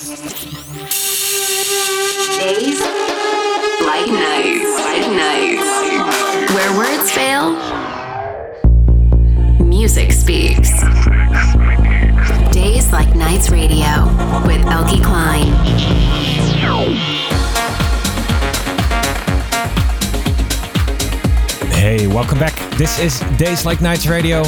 Days like nights. Where words fail, music speaks. Days like nights radio with Eelke Kleijn. Hey, welcome back. This is Days Like Nights Radio.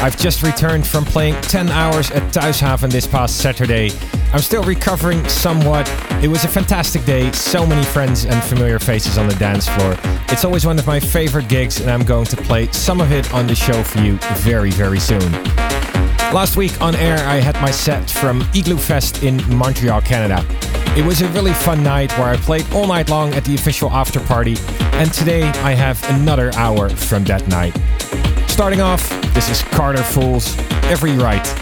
I've just returned from playing 10 hours at Thuishaven this past Saturday. I'm still recovering somewhat. It was a fantastic day, so many friends and familiar faces on the dance floor. It's always one of my favorite gigs, and I'm going to play some of it on the show for you very, very soon. Last week on air, I had my set from Igloo Fest in Montreal, Canada. It was a really fun night where I played all night long at the official after party, and today I have another hour from that night. Starting off, this is Carter Fools, Every Right.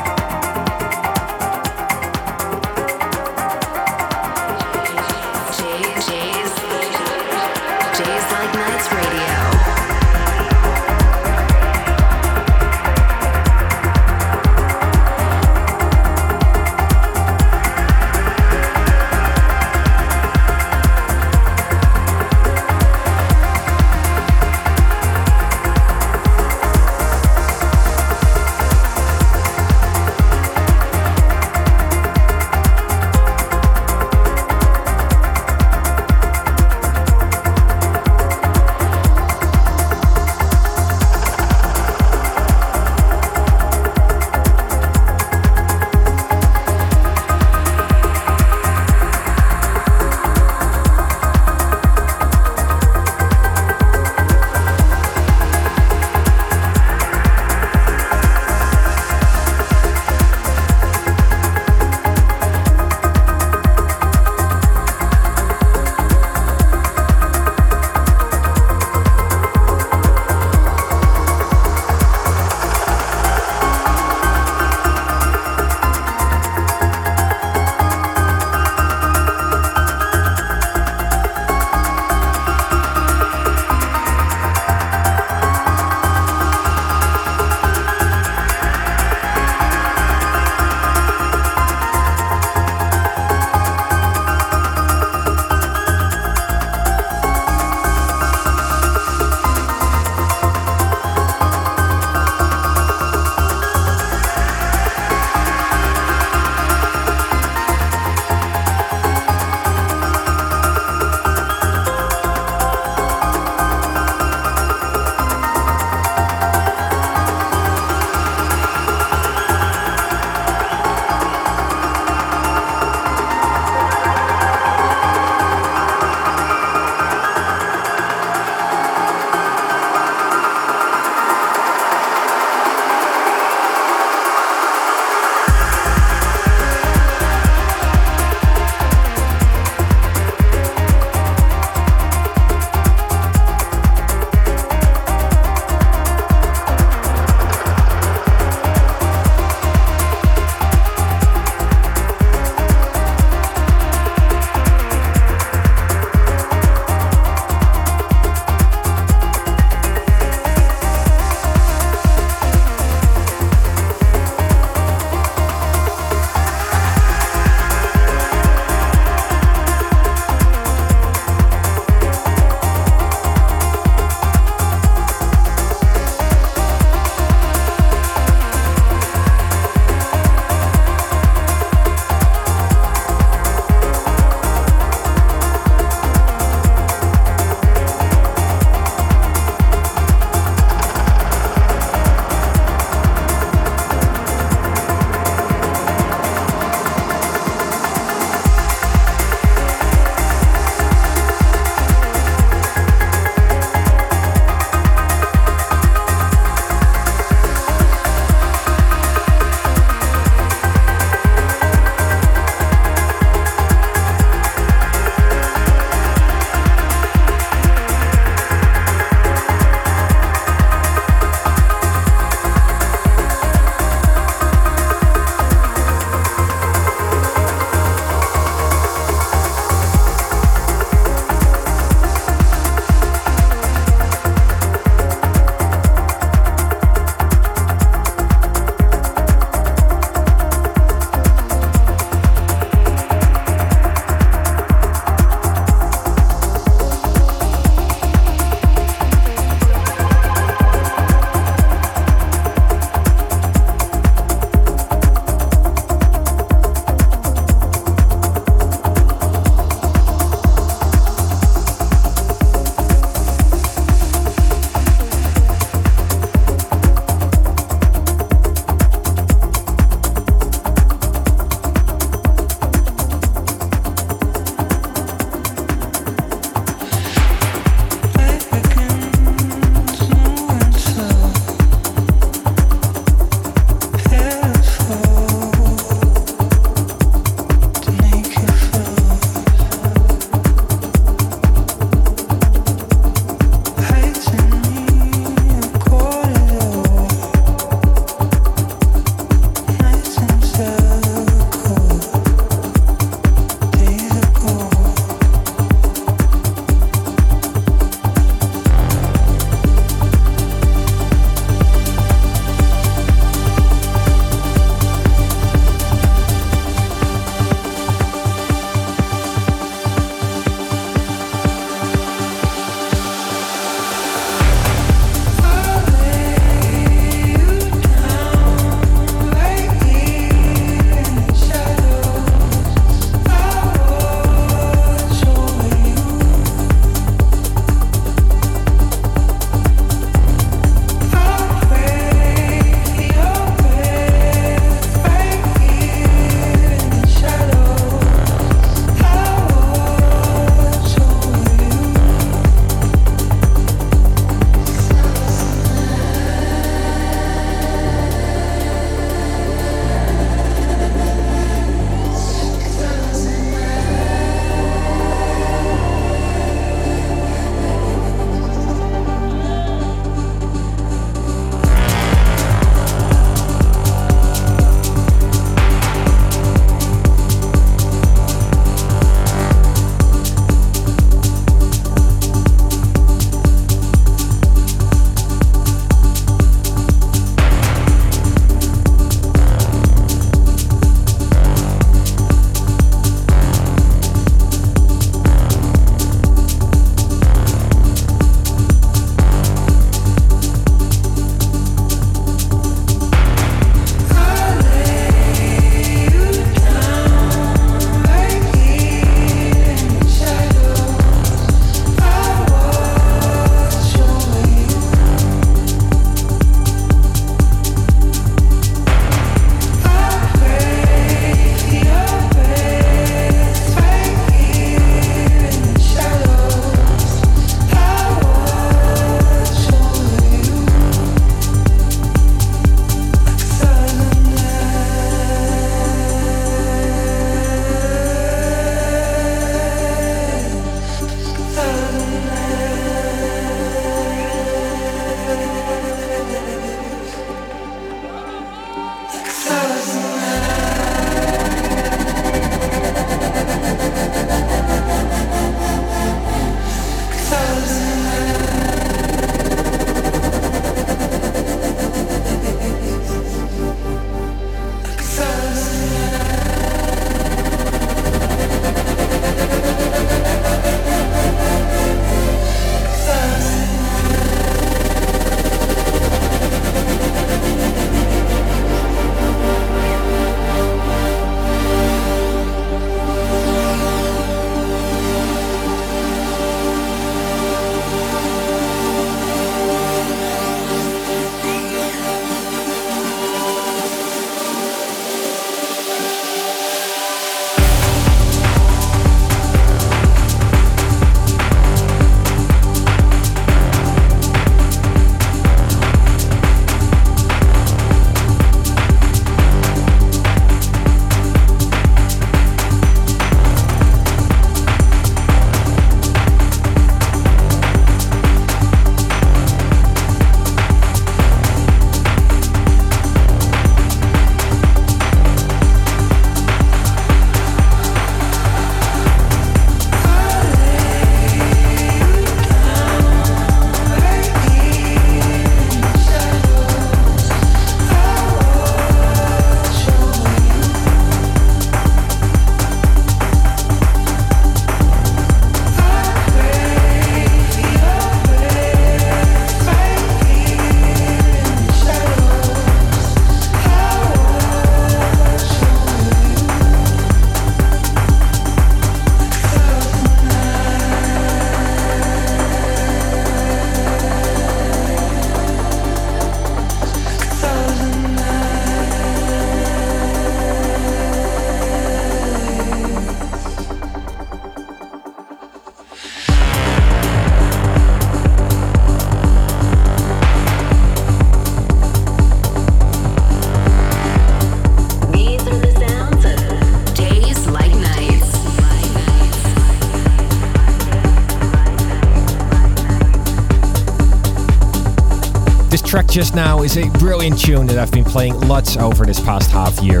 Track just now is a brilliant tune that I've been playing lots over this past half year.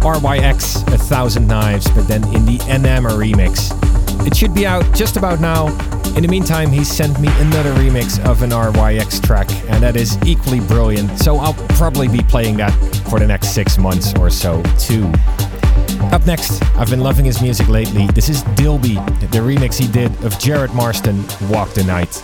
RYX, A Thousand Knives, but then in the Enamor remix. It should be out just about now. In the meantime, he sent me another remix of an RYX track, and that is equally brilliant, so I'll probably be playing that for the next six months or so, too. Up next, I've been loving his music lately. This is Dilby, the remix he did of Jared Marston, Walk the Night.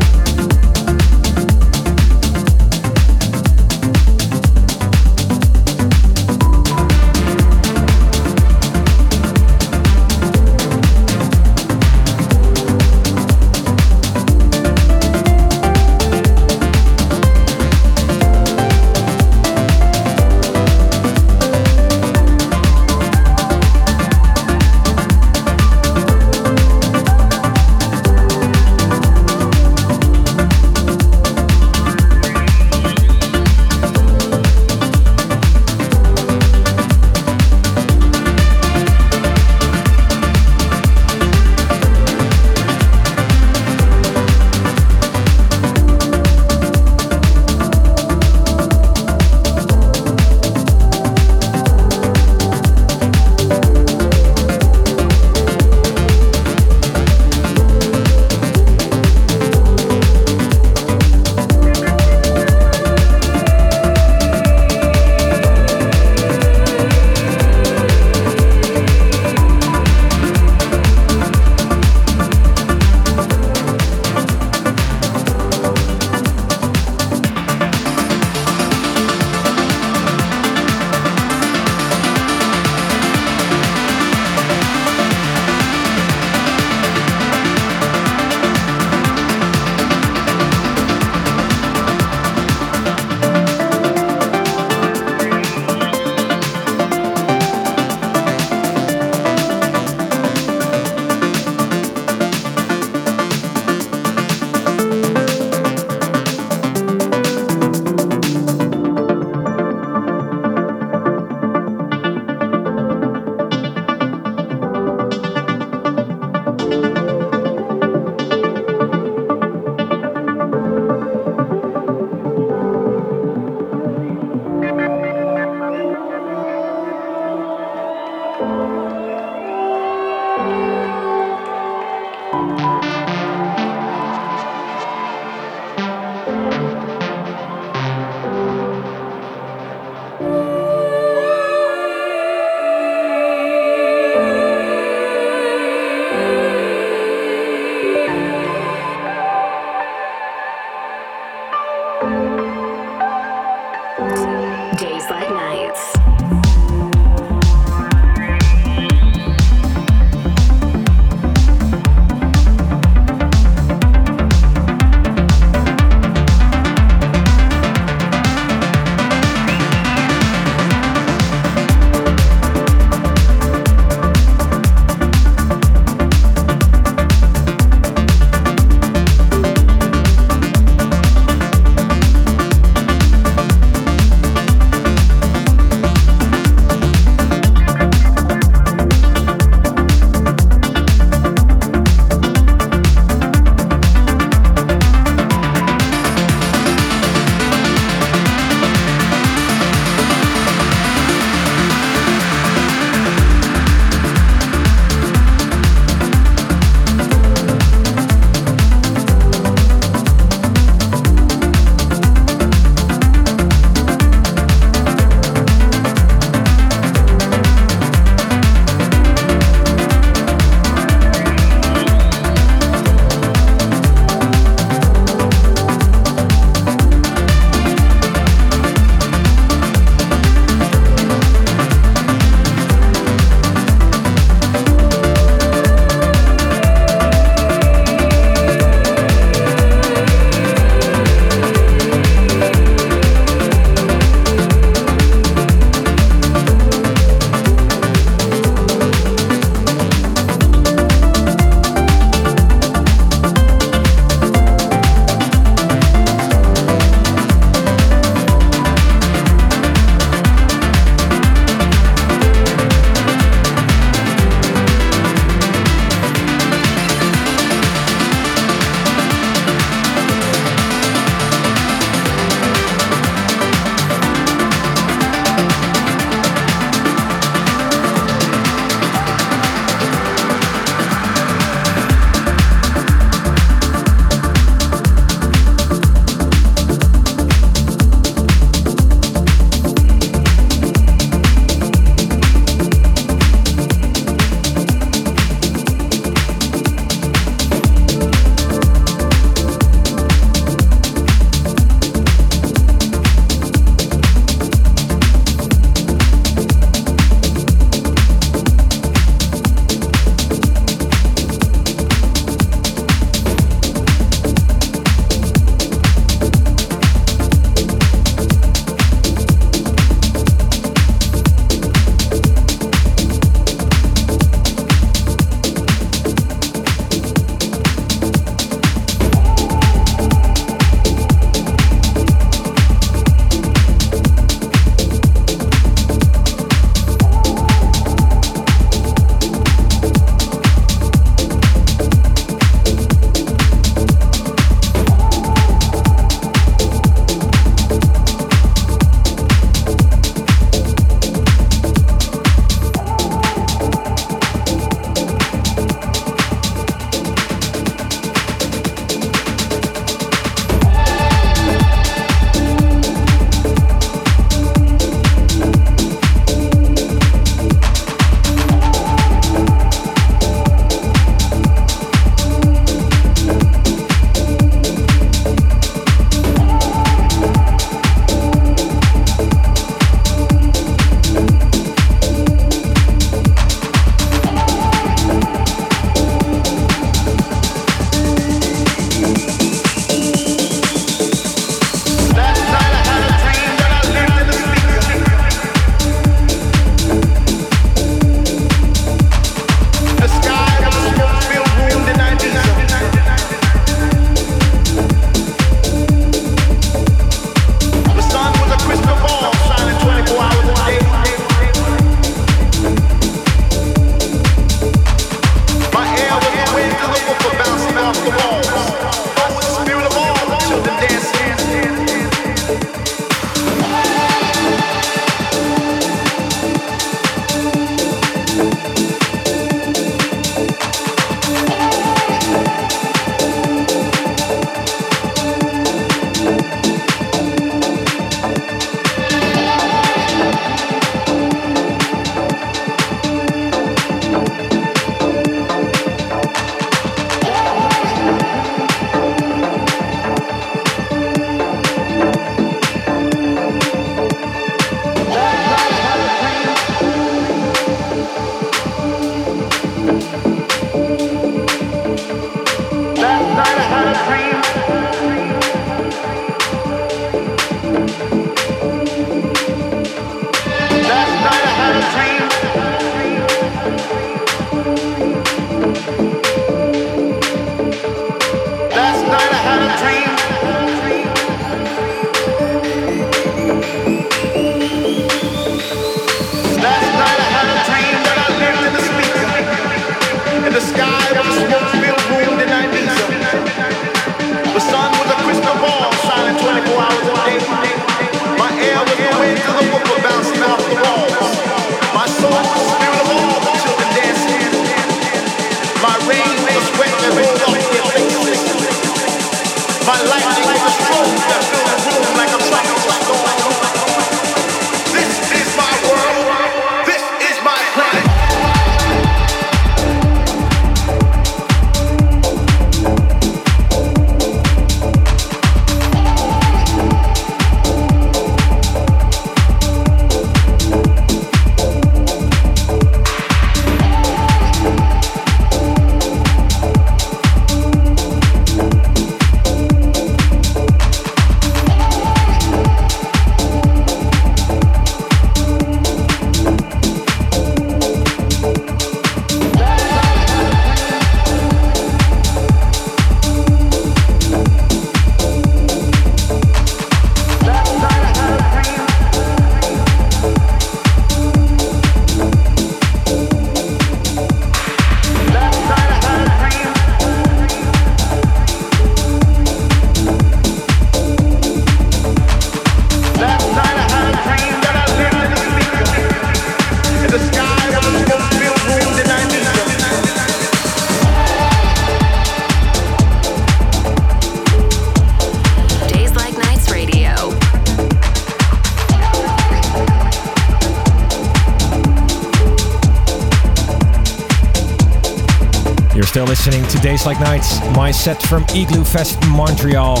To Days Like Nights, my set from Igloo Fest in Montreal.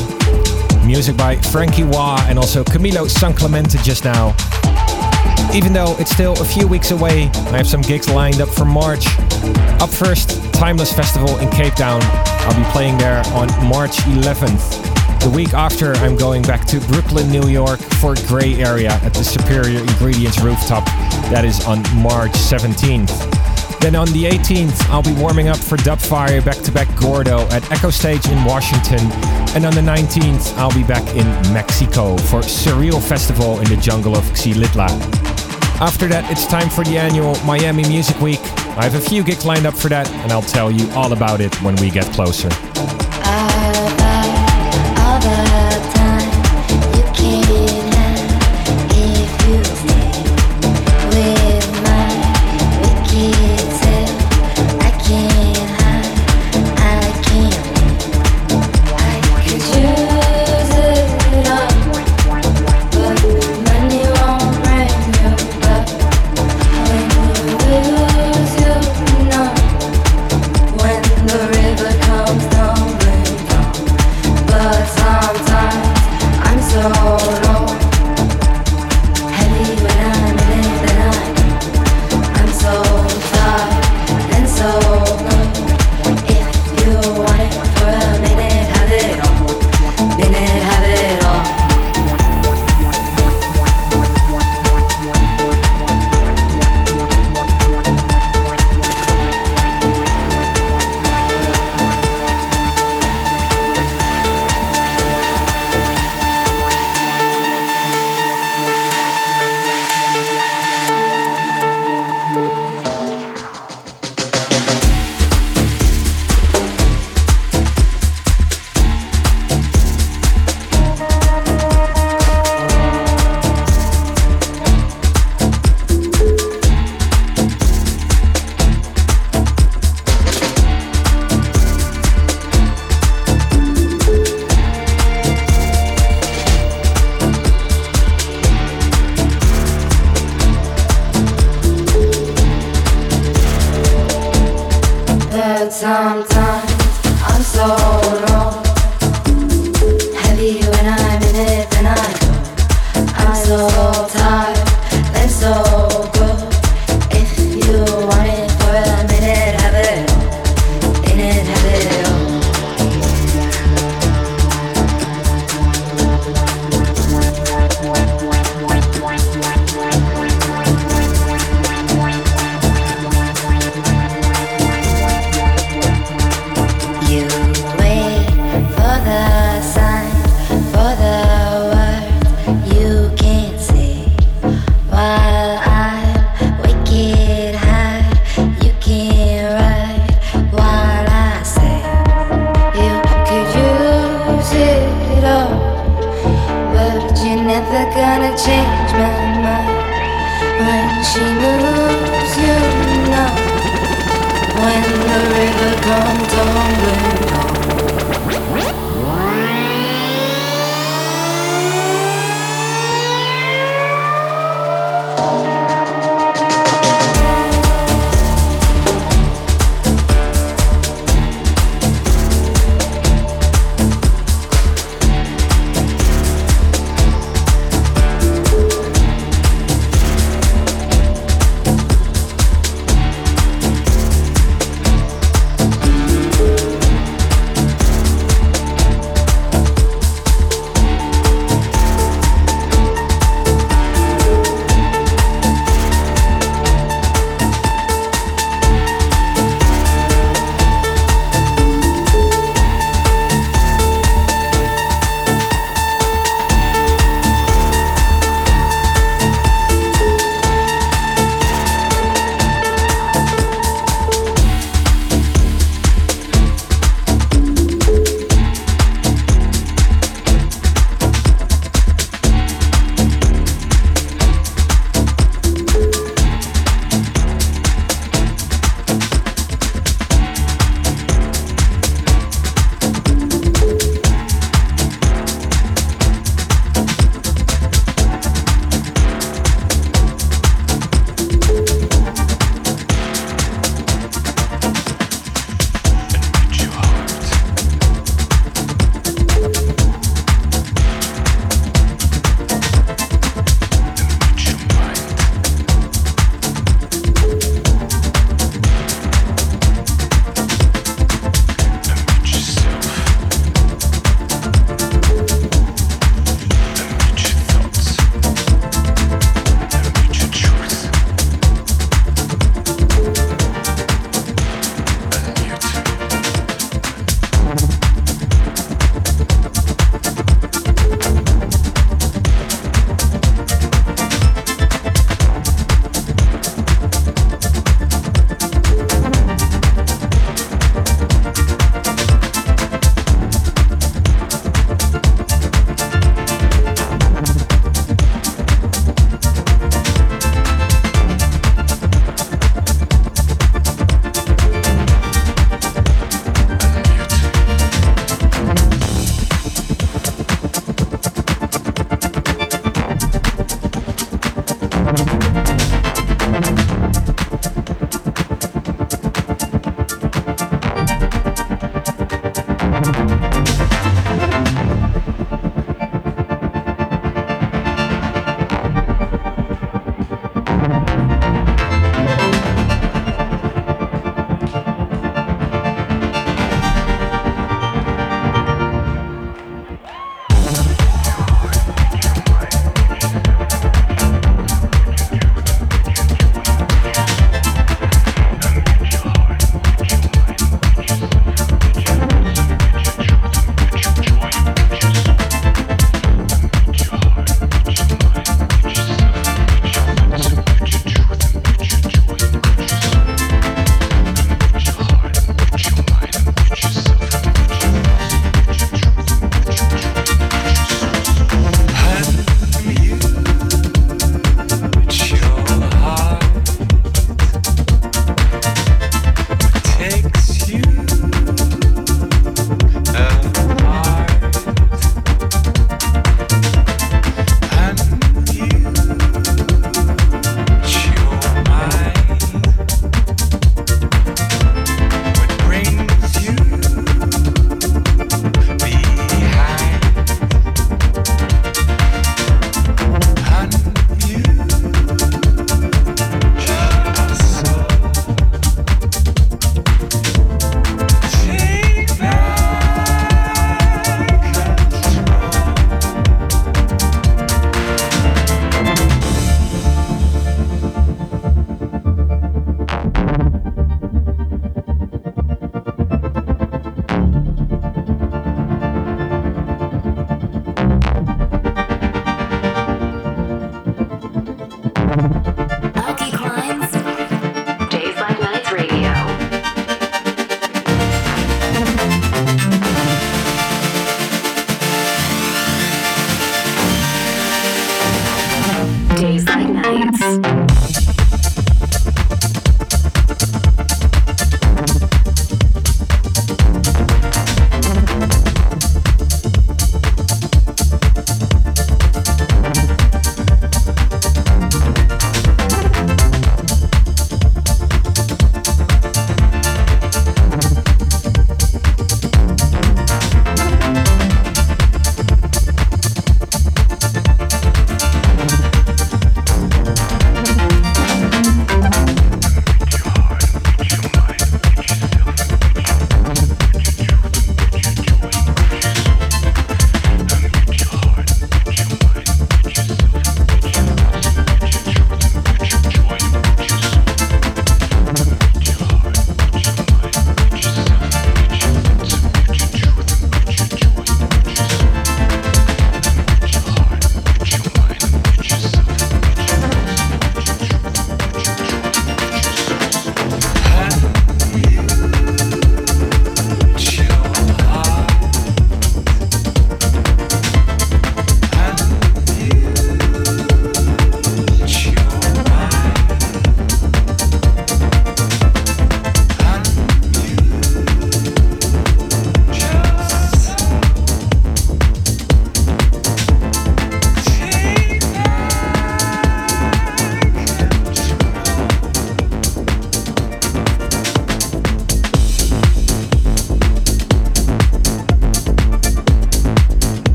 Music by Frankie Wah and also Camilo Sanclemente just now. Even though it's still a few weeks away, I have some gigs lined up for March. Up first, Timeless Festival in Cape Town. I'll be playing there on March 11th. The week after, I'm going back to Brooklyn, New York for Grey Area at the Superior Ingredients Rooftop. That is on March 17th. Then on the 18th, I'll be warming up for Dubfire back to back Gordo at Echo Stage in Washington. And on the 19th, I'll be back in Mexico for Surreal Festival in the jungle of Xilitla. After that, it's time for the annual Miami Music Week. I have a few gigs lined up for that, and I'll tell you all about it when we get closer.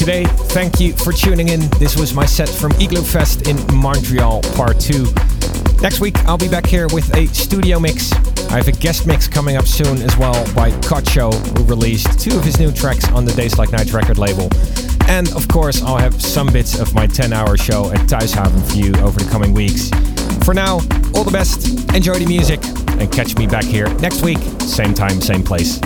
Today. Thank you for tuning in. This was my set from Igloo Fest in Montreal, part two. Next week, I'll be back here with a studio mix. I have a guest mix coming up soon as well by Kocho, who released two of his new tracks on the Days Like Nights record label. And of course, I'll have some bits of my 10 hour show at Thuishaven for you over the coming weeks. For now, all the best, enjoy the music, and catch me back here next week, same time, same place.